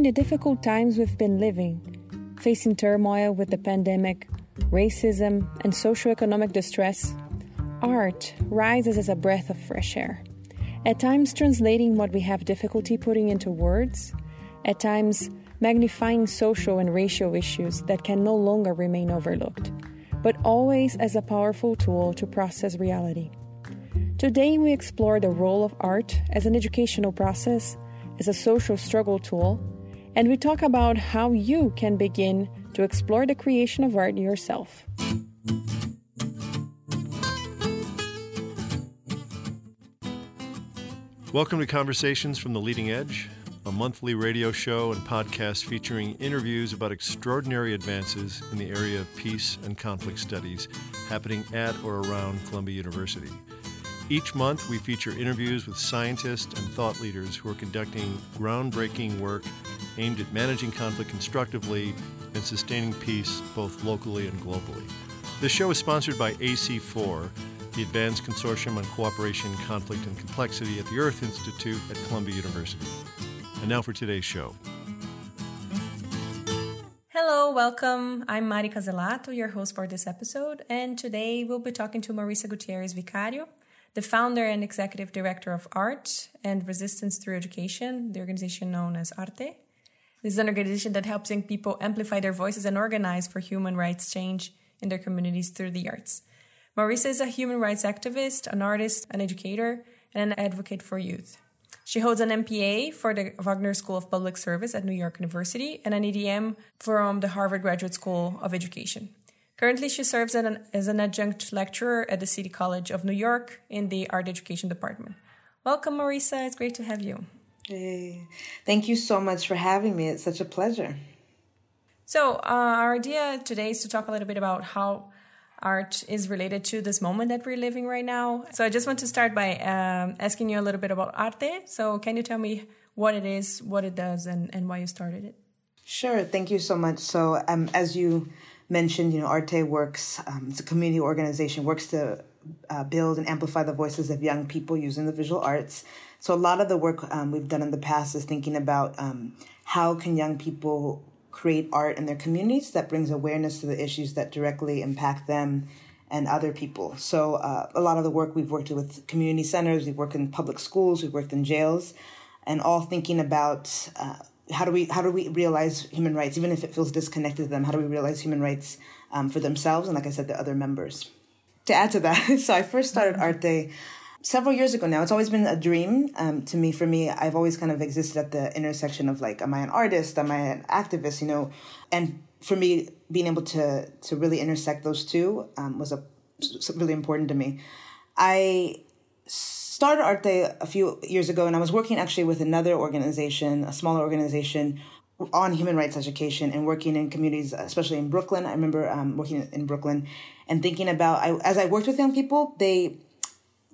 during the difficult times we've been living, facing turmoil with the pandemic, racism, and socioeconomic distress, art rises as a breath of fresh air. At times, translating what we have difficulty putting into words, at times, magnifying social and racial issues that can no longer remain overlooked, but always as a powerful tool to process reality. Today, we explore the role of art as an educational process, as a social struggle tool, and we talk about how you can begin to explore the creation of art yourself. Welcome to Conversations from the Leading Edge, a monthly radio show and podcast featuring interviews about extraordinary advances in the area of peace and conflict studies happening at or around Columbia University. Each month, we feature interviews with scientists and thought leaders who are conducting groundbreaking work aimed at managing conflict constructively and sustaining peace both locally and globally. This show is sponsored by AC4 the Advanced Consortium on Cooperation, Conflict, and Complexity at the Earth Institute at Columbia University. And now for today's show. Hello, welcome. I'm Mari Caselato, your host for this episode, and today we'll be talking to Marissa Gutiérrez Vicario, the founder and executive director of Art and Resistance Through Education, the organization known as Arte. This is an organization that helps young people amplify their voices and organize for human rights change in their communities through the arts. Marissa is a human rights activist, an artist, an educator, and an advocate for youth. She holds an MPA for the Wagner School of Public Service at New York University and an EDM from the Harvard Graduate School of Education. Currently, she serves as an, adjunct lecturer at the City College of New York in the Art Education Department. Welcome, Marissa. It's great to have you. Hey, thank you so much for having me. It's such a pleasure. So, uh, our idea today is to talk a little bit about how art is related to this moment that we're living right now. So I just want to start by um, asking you a little bit about Arte. So can you tell me what it is, what it does, and, and why you started it? Sure. Thank you so much. So um, as you mentioned, you know, Arte works. Um, it's a community organization. Works to uh, build and amplify the voices of young people using the visual arts. So a lot of the work um, we've done in the past is thinking about um, how can young people create art in their communities that brings awareness to the issues that directly impact them and other people. So uh, a lot of the work we've worked with community centers, we've worked in public schools, we've worked in jails, and all thinking about uh, how do we how do we realize human rights, even if it feels disconnected to them. How do we realize human rights um, for themselves and, like I said, the other members. To add to that, so I first started Arte several years ago now. It's always been a dream um, to me. For me, I've always kind of existed at the intersection of like, am I an artist? Am I an activist? You know, and for me, being able to to really intersect those two um, was a really important to me. I started Arte a few years ago, and I was working actually with another organization, a smaller organization on human rights education and working in communities, especially in Brooklyn. I remember um, working in Brooklyn and thinking about I, as I worked with young people, they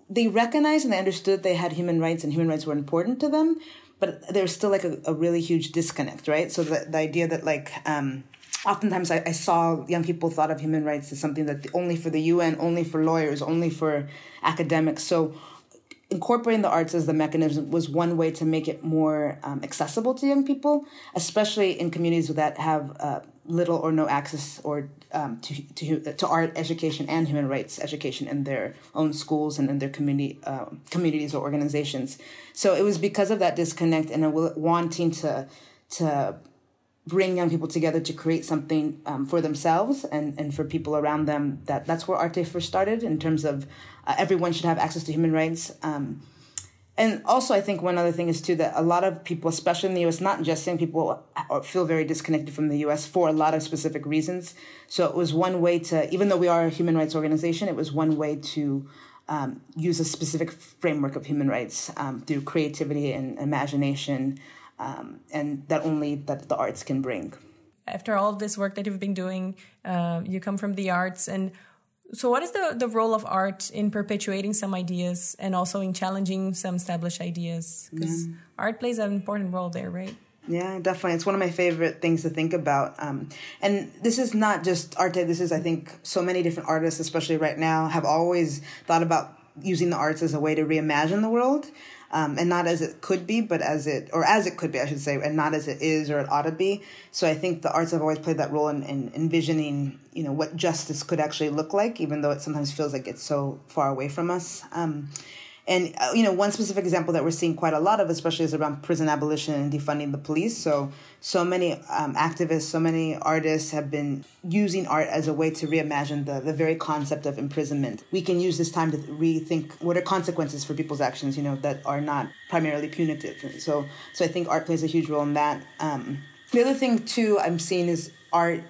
they recognized and they understood they had human rights and human rights were important to them, but there's still like a, a really huge disconnect, right? So the, the idea that like, um, oftentimes I, I, saw young people thought of human rights as something that only for the UN, only for lawyers, only for academics. So incorporating the arts as the mechanism was one way to make it more um, accessible to young people, especially in communities that have uh, little or no access or um, to, to, to art education and human rights education in their own schools and in their community uh, communities or organizations. So it was because of that disconnect and a wanting to to bring young people together to create something um, for themselves and, and for people around them that that's where arte first started in terms of uh, everyone should have access to human rights um, and also i think one other thing is too that a lot of people especially in the us not just young people uh, feel very disconnected from the us for a lot of specific reasons. So it was one way to even though we are a human rights organization it was one way to um, use a specific framework of human rights um, through creativity and imagination um, and that only that the arts can bring after all this work that you've been doing uh, you come from the arts and so, what is the, the role of art in perpetuating some ideas and also in challenging some established ideas? Because yeah. art plays an important role there, right? Yeah, definitely. It's one of my favorite things to think about. Um, and this is not just art. This is, I think, so many different artists, especially right now, have always thought about using the arts as a way to reimagine the world um, and not as it could be, but as it, or as it could be, I should say, and not as it is or it ought to be. So I think the arts have always played that role in, in envisioning, you know, what justice could actually look like, even though it sometimes feels like it's so far away from us. Um, and uh, you know, one specific example that we're seeing quite a lot of, especially, is around prison abolition and defunding the police. So, so many um, activists, so many artists have been using art as a way to reimagine the the very concept of imprisonment. We can use this time to rethink what are consequences for people's actions, you know, that are not primarily punitive. So, so I think art plays a huge role in that. Um, the other thing too, I'm seeing is art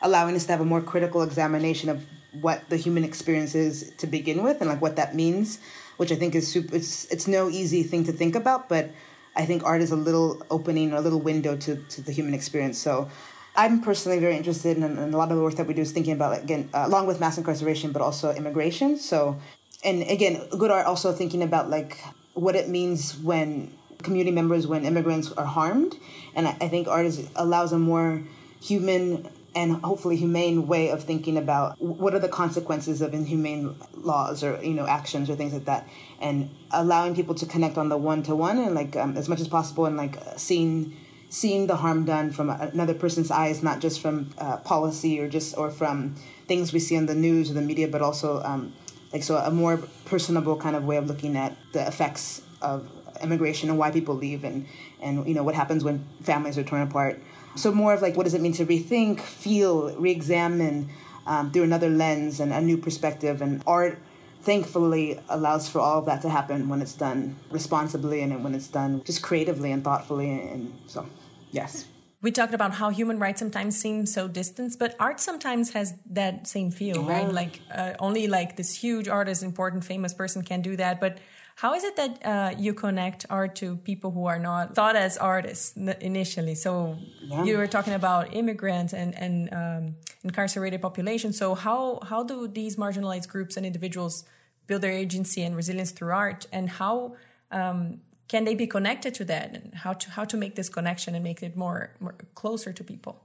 allowing us to have a more critical examination of what the human experience is to begin with and like what that means which I think is super. It's it's no easy thing to think about, but I think art is a little opening, a little window to to the human experience. So. I'm personally very interested in, in a lot of the work that we do is thinking about like, again uh, along with mass incarceration, but also immigration. So, and again, good art also thinking about like what it means when community members, when immigrants are harmed, and I, I think art is, allows a more human and hopefully humane way of thinking about what are the consequences of inhumane laws or you know actions or things like that. And allowing people to connect on the one to one and like um, as much as possible and like seeing seeing the harm done from another person's eyes not just from uh, policy or just or from things we see on the news or the media but also um, like so a more personable kind of way of looking at the effects of immigration and why people leave and and you know what happens when families are torn apart so more of like what does it mean to rethink, feel, re-examine um, through another lens and a new perspective. And art, thankfully, allows for all of that to happen when it's done responsibly and when it's done just creatively and thoughtfully. And so, yes. We talked about how human rights sometimes seem so distant, but art sometimes has that same feel, right? Like uh, only like this huge artist, important, famous person can do that, but how is it that uh, you connect art to people who are not thought as artists initially? So yeah. you were talking about immigrants and and um, incarcerated population. So how how do these marginalized groups and individuals build their agency and resilience through art? And how um, can they be connected to that? And how to how to make this connection and make it more, more closer to people?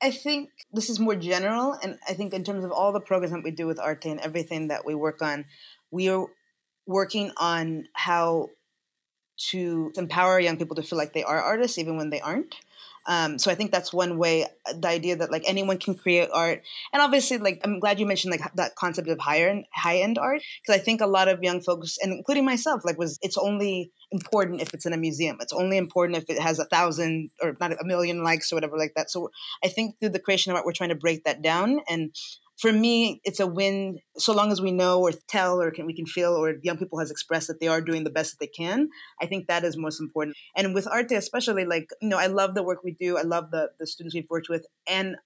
I think this is more general, and I think in terms of all the programs that we do with Arte and everything that we work on, we are working on how to empower young people to feel like they are artists even when they aren't. Um, so I think that's one way. Uh, the idea that like anyone can create art, and obviously, like I'm glad you mentioned like that concept of higher high end art because I think a lot of young folks, and including myself, like was it's only important if it's in a museum. It's only important if it has a thousand or not a million likes or whatever like that. So I think through the creation of art, we're trying to break that down and for me, it's a win so long as we know or tell or can, we can feel or young people has expressed that they are doing the best that they can. I think that is most important. And with Arte, especially, like you know, I love the work we do. I love the the students we've worked with, and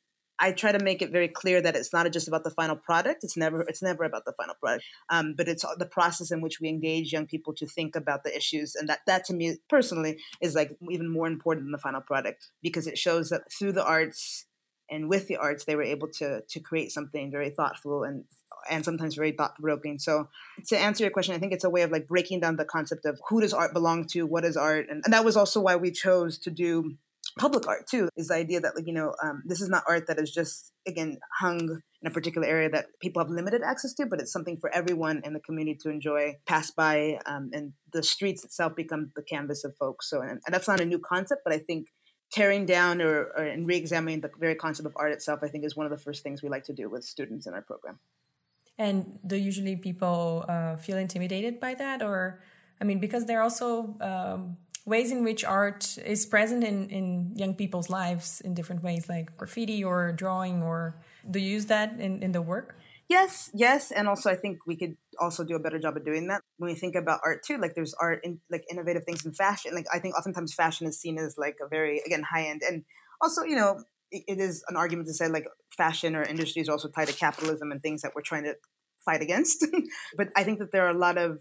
I try to make it very clear that it's not just about the final product. It's never it's never about the final product, um, but it's the process in which we engage young people to think about the issues, and that that to me personally is like even more important than the final product because it shows that through the arts and with the arts they were able to to create something very thoughtful and and sometimes very thought provoking. So to answer your question, I think it's a way of like breaking down the concept of who does art belong to, what is art, and, and that was also why we chose to do public art too. Is the idea that like you know um, this is not art that is just again hung in a particular area that people have limited access to, but it's something for everyone in the community to enjoy, pass by, um, and the streets itself become the canvas of folks. So and, and that's not a new concept, but I think tearing down or, or and re-examining the very concept of art itself, I think, is one of the first things we like to do with students in our program. And do usually people uh, feel intimidated by that, or I mean, because there are also um, ways in which art is present in in young people's lives in different ways, like graffiti or drawing, or do you use that in in the work? Yes, yes, and also I think we could also do a better job of doing that when we think about art too. Like there's art in like innovative things in fashion. Like I think oftentimes fashion is seen as like a very again high end, and also you know it, it is an argument to say like fashion or industry is also tied to capitalism and things that we're trying to fight against. but I think that there are a lot of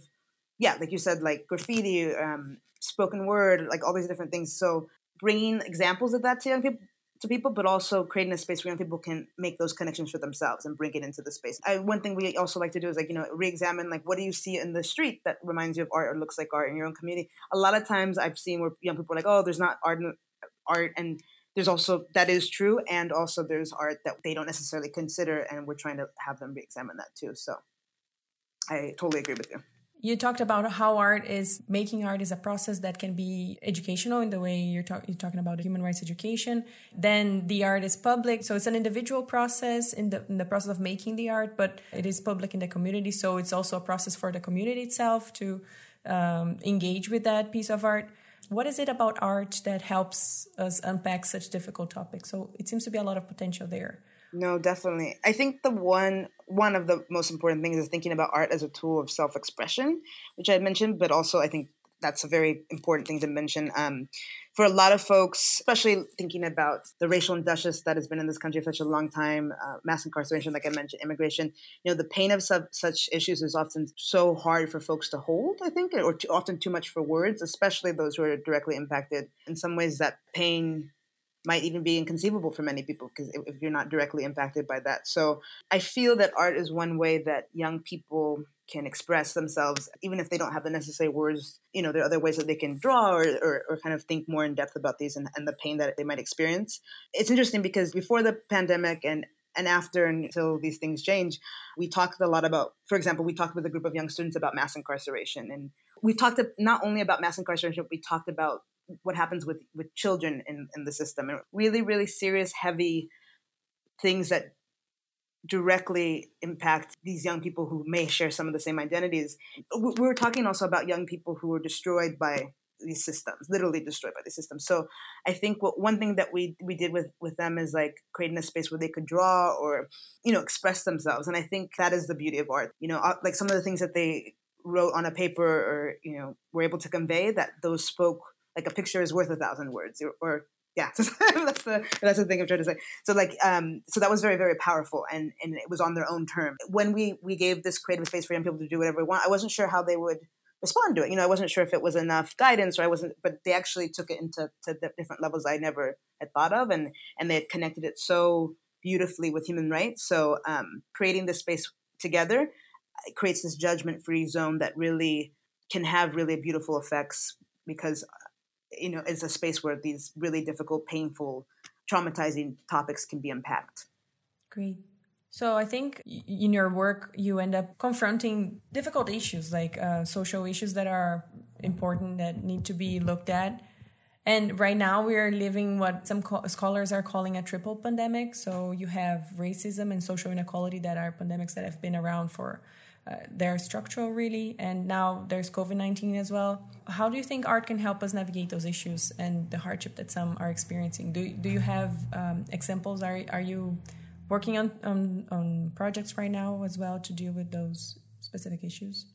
yeah, like you said, like graffiti, um, spoken word, like all these different things. So bringing examples of that to young people to people, but also creating a space where young people can make those connections for themselves and bring it into the space. I, one thing we also like to do is like you know re-examine like what do you see in the street that reminds you of art or looks like art in your own community. A lot of times I've seen where young people are like, oh, there's not art, art, and there's also that is true, and also there's art that they don't necessarily consider, and we're trying to have them re-examine that too. So I totally agree with you. You talked about how art is making art is a process that can be educational in the way you're, talk, you're talking about human rights education. Then the art is public, so it's an individual process in the in the process of making the art, but it is public in the community. So it's also a process for the community itself to um, engage with that piece of art. What is it about art that helps us unpack such difficult topics? So it seems to be a lot of potential there. No, definitely. I think the one one of the most important things is thinking about art as a tool of self expression, which I mentioned, but also I think that's a very important thing to mention. Um, for a lot of folks, especially thinking about the racial injustice that has been in this country for such a long time, uh, mass incarceration, like I mentioned, immigration, you know, the pain of sub- such issues is often so hard for folks to hold, I think, or too, often too much for words, especially those who are directly impacted. In some ways, that pain might even be inconceivable for many people because if you're not directly impacted by that. So I feel that art is one way that young people can express themselves, even if they don't have the necessary words. You know, there are other ways that they can draw or, or, or kind of think more in depth about these and, and the pain that they might experience. It's interesting because before the pandemic and and after until these things change, we talked a lot about, for example, we talked with a group of young students about mass incarceration. And we talked not only about mass incarceration, but we talked about what happens with with children in in the system and really really serious heavy things that directly impact these young people who may share some of the same identities. We were talking also about young people who were destroyed by these systems literally destroyed by the system so i think what one thing that we we did with with them is like creating a space where they could draw or you know express themselves and i think that is the beauty of art. You know uh, like some of the things that they wrote on a paper or you know were able to convey that those spoke like a picture is worth a thousand words or, or yeah that's the that's the thing i'm trying to say. So like um so that was very very powerful and and it was on their own term. When we we gave this creative space for young people to do whatever they want i wasn't sure how they would respond to it. You know i wasn't sure if it was enough guidance or i wasn't but they actually took it into to different levels i never had thought of and and they connected it so beautifully with human rights. So um creating this space together creates this judgment free zone that really can have really beautiful effects because you know is a space where these really difficult painful traumatizing topics can be unpacked. Great. So i think in your work you end up confronting difficult issues like uh, social issues that are important that need to be looked at. And right now we are living what some scholars are calling a triple pandemic. So you have racism and social inequality that are pandemics that have been around for they're structural really and now there's covid-19 as well. How do you think art can help us navigate those issues and the hardship that some are experiencing? Do, do you have um, examples? Are, are you working on, on, on projects right now as well to deal with those specific issues?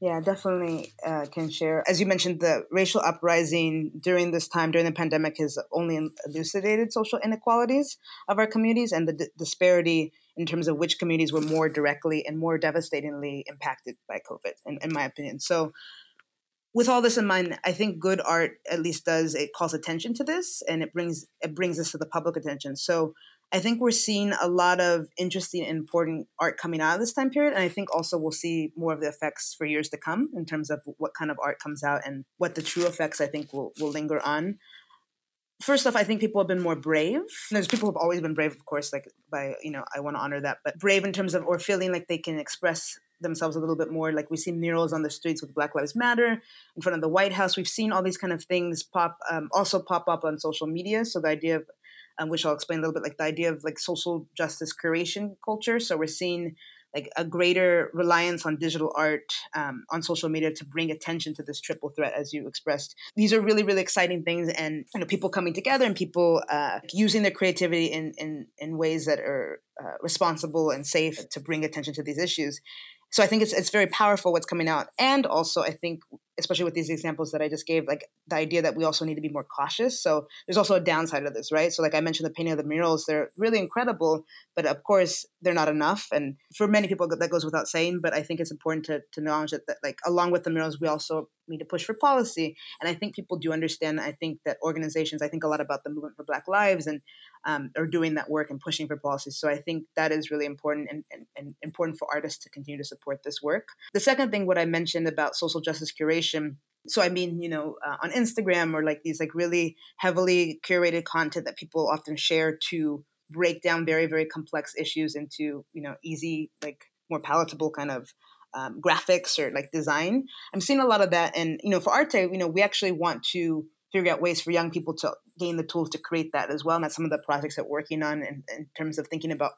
Yeah, definitely uh, can share. As you mentioned, the racial uprising during this time, during the pandemic, has only elucidated social inequalities of our communities and the d- disparity in terms of which communities were more directly and more devastatingly impacted by COVID, in, in my opinion. So, with all this in mind, I think good art at least does it calls attention to this and it brings it brings this to the public attention. So I think we're seeing a lot of interesting and important art coming out of this time period. And I think also we'll see more of the effects for years to come in terms of what kind of art comes out and what the true effects I think will, will linger on first off, I think people have been more brave. There's people who've always been brave, of course, like by, you know, I want to honor that, but brave in terms of, or feeling like they can express themselves a little bit more. Like we see murals on the streets with Black Lives Matter in front of the White House. We've seen all these kind of things pop, um, also pop up on social media. So the idea of, um, which I'll explain a little bit, like the idea of like social justice curation culture. So we're seeing like a greater reliance on digital art um, on social media to bring attention to this triple threat as you expressed. These are really really exciting things and you know people coming together and people uh, using their creativity in, in in ways that are uh, responsible and safe to bring attention to these issues. So I think it's it's very powerful what's coming out, and also I think especially with these examples that I just gave, like the idea that we also need to be more cautious. So there's also a downside of this, right? So like I mentioned, the painting of the murals, they're really incredible, but of course they're not enough, and for many people that goes without saying. But I think it's important to to acknowledge that, that like along with the murals, we also need to push for policy, and I think people do understand. I think that organizations, I think a lot about the movement for Black Lives, and um, are doing that work and pushing for policies. So I think that is really important and, and, and important for artists to continue to support this work. The second thing, what I mentioned about social justice curation so i mean you know uh, on instagram or like these like really heavily curated content that people often share to break down very very complex issues into you know easy like more palatable kind of um, graphics or like design. I'm seeing a lot of that, and you know, for Arte, you know, we actually want to figure out ways for young people to gain the tools to create that as well. And that's some of the projects that we're working on in, in terms of thinking about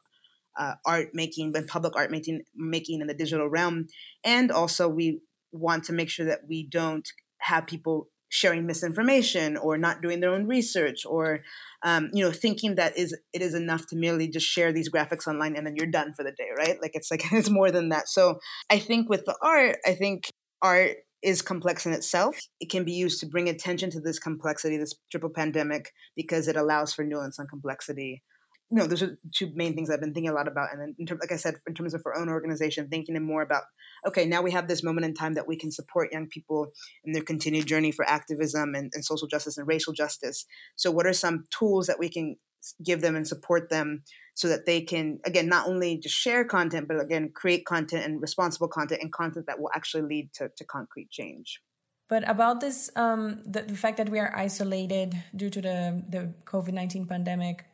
uh, art making, but public art making, making in the digital realm. And also, we want to make sure that we don't have people sharing misinformation or not doing their own research or um, you know thinking that is it is enough to merely just share these graphics online and then you're done for the day right like it's like it's more than that so i think with the art i think art is complex in itself. It can be used to bring attention to this complexity, this triple pandemic, because it allows for nuance and complexity. You know, those are two main things I've been thinking a lot about. And then, like I said, in terms of our own organization, thinking more about okay, now we have this moment in time that we can support young people in their continued journey for activism and, and social justice and racial justice. So, what are some tools that we can give them and support them so that they can again not only just share content but again create content and responsible content and content that will actually lead to, to concrete change but about this um, the, the fact that we are isolated due to the, the covid-19 pandemic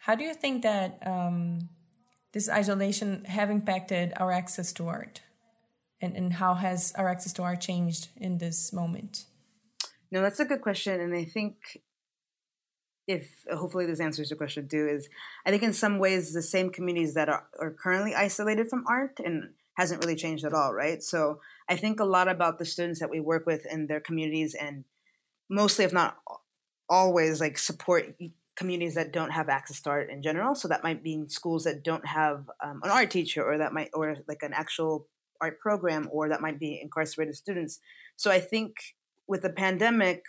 how do you think that um, this isolation have impacted our access to art and, and how has our access to art changed in this moment no that's a good question and i think if hopefully this answers your question too, is I think in some ways the same communities that are, are currently isolated from art and hasn't really changed at all, right? So I think a lot about the students that we work with in their communities and mostly, if not always, like support communities that don't have access to art in general. So that might be schools that don't have um, an art teacher, or that might, or like an actual art program, or that might be incarcerated students. So I think with the pandemic,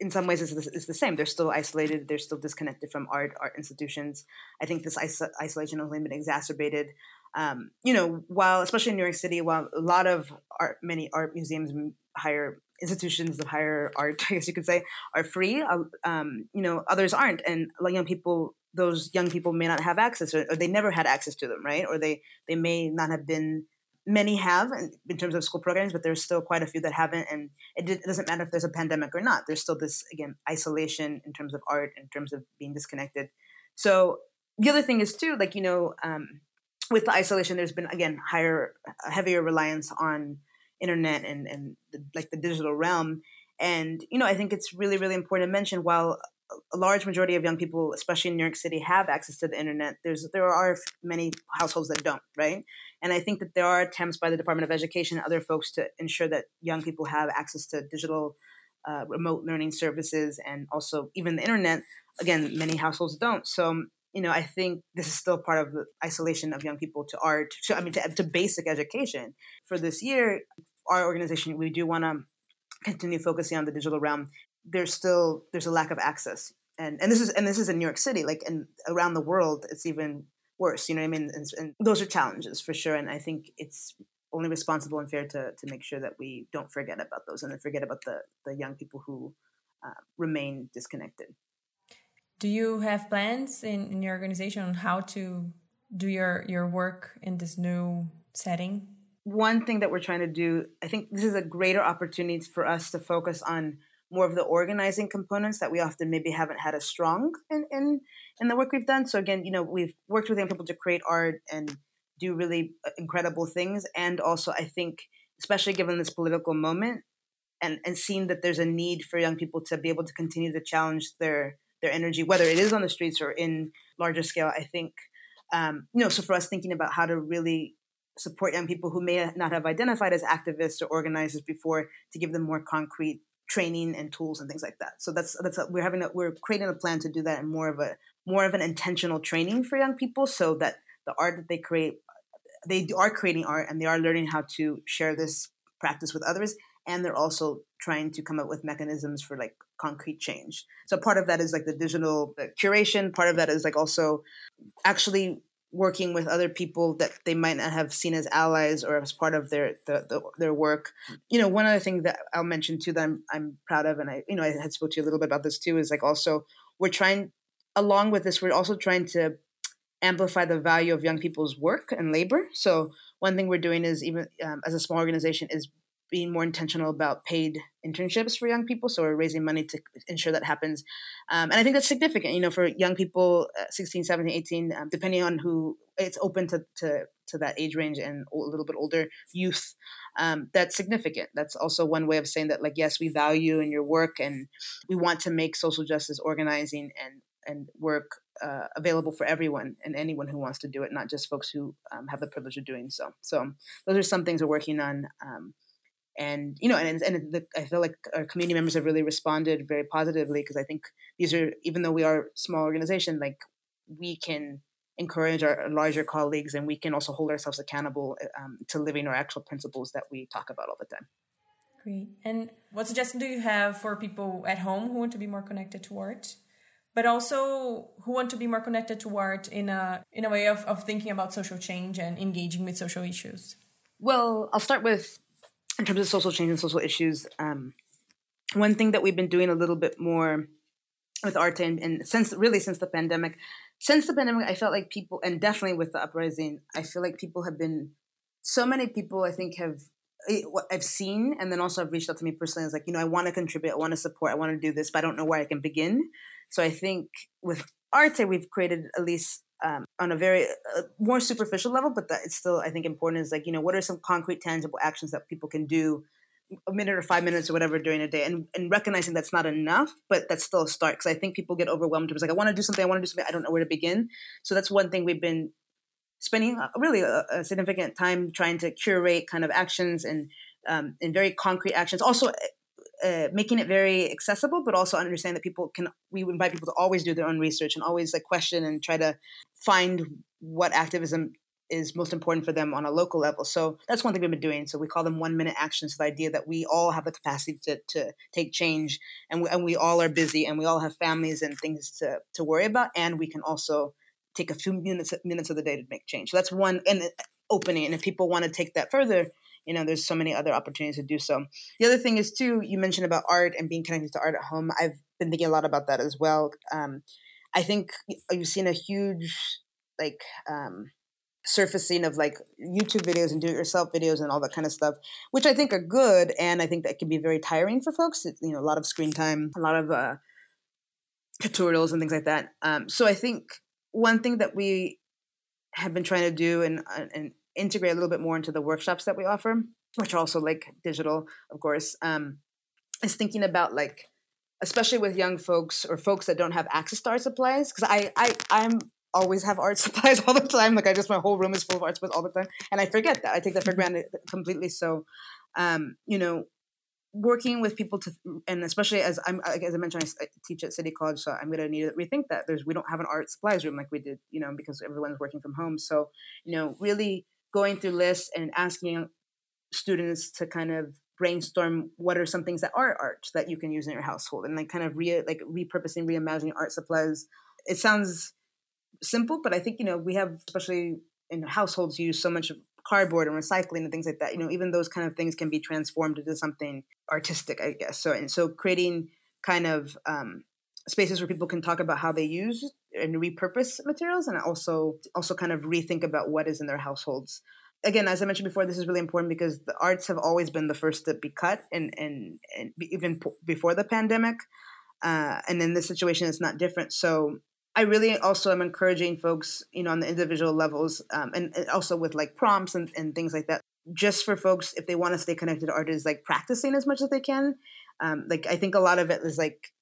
in some ways it's, it's, the same. They're still isolated. They're still disconnected from art, art institutions. I think this is- isolation has only been exacerbated. Um, you know, while especially in New York City, while a lot of art, many art museums, higher institutions of higher art, I guess you could say, are free. Uh, um, you know, others aren't, and young people, those young people may not have access, or, or they never had access to them, right? Or they they may not have been many have in, in, terms of school programs, but there's still quite a few that haven't. And it, it, doesn't matter if there's a pandemic or not. There's still this again isolation in terms of art, in terms of being disconnected. So the other thing is too, like you know, um, with the isolation, there's been again higher, heavier reliance on internet and and the, like the digital realm. And you know, I think it's really really important to mention while a large majority of young people, especially in New York City, have access to the internet. There's there are many households that don't, right? And I think that there are attempts by the Department of Education and other folks to ensure that young people have access to digital uh, remote learning services and also even the internet. Again, many households don't. So, you know, I think this is still part of the isolation of young people to art, to, I mean, to, to basic education. For this year, our organization, we do want to continue focusing on the digital realm. There's still, there's a lack of access. And, and this is and this is in New York City, like and around the world, it's even worse. You know what I mean? And, and those are challenges for sure. And I think it's only responsible and fair to, to make sure that we don't forget about those and then forget about the, the young people who uh, remain disconnected. Do you have plans in, in your organization on how to do your, your work in this new setting? One thing that we're trying to do, I think this is a greater opportunity for us to focus on more of the organizing components that we often maybe haven't had as strong in, in in the work we've done. So again, you know, we've worked with young people to create art and do really uh, incredible things. And also, I think, especially given this political moment, and and seeing that there's a need for young people to be able to continue to challenge their their energy, whether it is on the streets or in larger scale. I think, um, you know, so for us thinking about how to really support young people who may not have identified as activists or organizers before to give them more concrete training and tools and things like that. So that's that's a, we're having a, we're creating a plan to do that in more of a more of an intentional training for young people so that the art that they create they are creating art and they are learning how to share this practice with others. And they're also trying to come up with mechanisms for like concrete change. So part of that is like the digital curation. Part of that is like also actually working with other people that they might not have seen as allies or as part of their the, the, their work. You know, one other thing that I'll mention too that I'm I'm proud of, and I you know I had spoke to you a little bit about this too, is like also we're trying along with this, we're also trying to amplify the value of young people's work and labor. So one thing we're doing is even um, as a small organization is being more intentional about paid internships for young people. So we're raising money to ensure that happens. Um, and I think that's significant, you know, for young people, uh, 16, 17, 18, um, depending on who it's open to, to, to that age range and a little bit older youth. Um, that's significant. That's also one way of saying that, like, yes, we value in your work and we want to make social justice organizing and, and work uh, available for everyone and anyone who wants to do it, not just folks who um, have the privilege of doing so. So those are some things we're working on. Um, and you know, and and the, I feel like our community members have really responded very positively because I think these are even though we are a small organization, like we can encourage our larger colleagues and we can also hold ourselves accountable um, to living our actual principles that we talk about all the time. Great. And what suggestion do you have for people at home who want to be more connected to art? but also who want to be more connected to art in a in a way of, of thinking about social change and engaging with social issues well i'll start with in terms of social change and social issues um, one thing that we've been doing a little bit more with art and, and since really since the pandemic since the pandemic i felt like people and definitely with the uprising i feel like people have been so many people i think have eh, what I've seen, and then also have reached out to me personally. Is like, you know, I want to contribute, I want to support, I want to do this, but I don't know where I can begin. So I think with Arte, we've created at least um, on a very uh, more superficial level, but that it's still I think important is like you know what are some concrete tangible actions that people can do a minute or five minutes or whatever during a day and, and recognizing that's not enough but that's still a start because i think people get overwhelmed. It's like i want to do something i want to do something i don't know where to begin. So that's one thing we've been spending really a, a significant time trying to curate kind of actions and um, and very concrete actions. Also uh, making it very accessible, but also understand that people can. We invite people to always do their own research and always like question and try to find what activism is most important for them on a local level. So that's one thing we've been doing. So we call them one minute actions. The idea that we all have the capacity to, to take change, and we, and we all are busy, and we all have families and things to to worry about, and we can also take a few minutes minutes of the day to make change. So that's one and uh, opening. And if people want to take that further, you know there's so many other opportunities to do so. The other thing is too you mentioned about art and being connected to art at home. I've been thinking a lot about that as well. Um, i think you've seen a huge like um, surfacing of like youtube videos and do-it-yourself videos and all that kind of stuff which i think are good and i think that can be very tiring for folks. It, you know a lot of screen time a lot of uh, tutorials and things like that. Um, so i think one thing that we have been trying to do and, uh, and integrate a little bit more into the workshops that we offer, which are also like digital, of course, um, is thinking about like, especially with young folks or folks that don't have access to art supplies. Because I, I, I'm always have art supplies all the time. Like I just my whole room is full of art supplies all the time, and I forget that. I take that for granted completely. So, um, you know, working with people to, and especially as I'm, as I mentioned, I teach at City College, so I'm going to need to rethink that. There's we don't have an art supplies room like we did, you know, because everyone's working from home. So, you know, really going through lists and asking students to kind of brainstorm what are some things that are art that you can use in your household and like kind of re like repurposing reimagining art supplies. It sounds simple but i think you know we have especially in households use so much cardboard and recycling and things like that you know even those kind of things can be transformed into something artistic i guess. So and so creating kind of um, spaces where people can talk about how they use and repurpose materials and also also kind of rethink about what is in their households. Again as i mentioned before this is really important because the arts have always been the first to be cut and and, and even p- before the pandemic uh, and in this situation it's not different. So i really also am encouraging folks you know on the individual levels um, and, and also with like prompts and, and things like that just for folks if they want to stay connected to art is like practicing as much as they can. Um, like i think a lot of it is like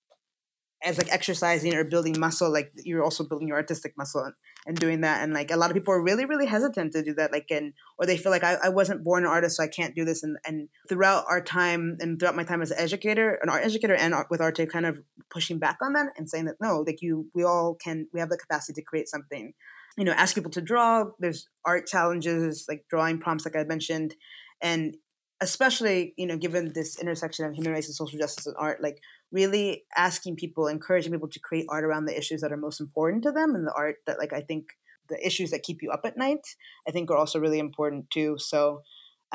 as like exercising or building muscle like you're also building your artistic muscle and, and doing that and like a lot of people are really really hesitant to do that like and or they feel like I, I wasn't born an artist so i can't do this and and throughout our time and throughout my time as an educator an art educator and art, with arte kind of pushing back on that and saying that no like you we all can we have the capacity to create something. You know ask people to draw there's art challenges like drawing prompts like i mentioned and especially you know given this intersection of human rights and social justice and art like really asking people encouraging people to create art around the issues that are most important to them and the art that like i think the issues that keep you up at night i think are also really important too so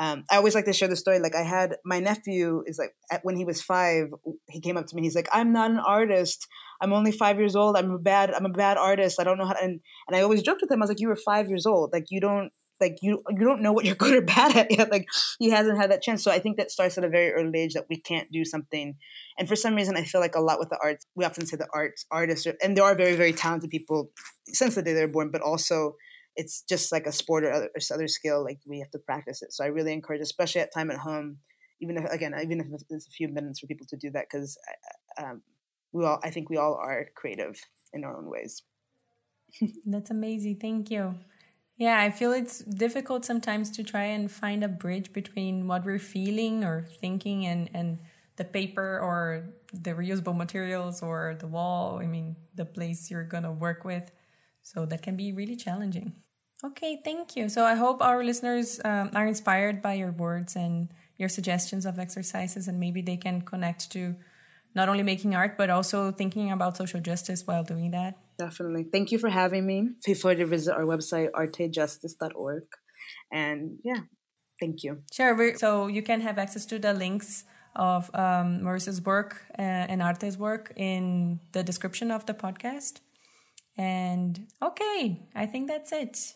um, I always like to share the story. Like I had my nephew is like at, when he was five, he came up to me. He's like, "I'm not an artist. I'm only five years old. I'm a bad. I'm a bad artist. I don't know how." To, and and I always joked with him. I was like, "You were five years old. Like you don't like you you don't know what you're good or bad at yet. Like he hasn't had that chance. So I think that starts at a very early age that we can't do something. And for some reason, I feel like a lot with the arts, we often say the arts artists, are, and there are very very talented people since the day they're born, but also it's just like a sport or other, or other skill. Like we have to practice it. So I really encourage, especially at time at home, even if again, even if it's a few minutes for people to do that, because um, we all, I think we all are creative in our own ways. That's amazing. Thank you. Yeah, I feel it's difficult sometimes to try and find a bridge between what we're feeling or thinking and, and the paper or the reusable materials or the wall. I mean, the place you're going to work with. So that can be really challenging. Okay, thank you. So I hope our listeners um, are inspired by your words and your suggestions of exercises, and maybe they can connect to not only making art, but also thinking about social justice while doing that. Definitely. Thank you for having me. Feel free to visit our website, artejustice.org. And yeah, thank you. Sure. So you can have access to the links of um, Marissa's work uh, and Arte's work in the description of the podcast. And okay, I think that's it.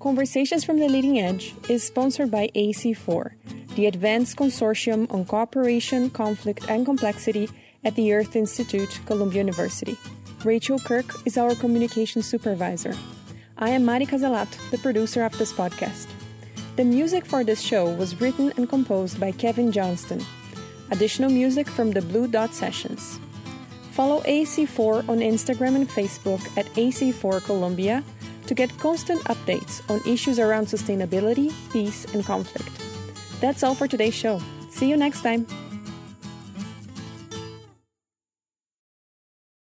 Conversations from the Leading Edge is sponsored by AC4, the Advanced Consortium on Cooperation, Conflict, and Complexity at the Earth Institute, Columbia University. Rachel Kirk is our communication supervisor. I am Mari Casalat, the producer of this podcast. The music for this show was written and composed by Kevin Johnston. Additional music from the Blue Dot Sessions. Follow AC4 on Instagram and Facebook at AC4 Columbia to get constant updates on issues around sustainability, peace, and conflict. That's all for today's show. See you next time.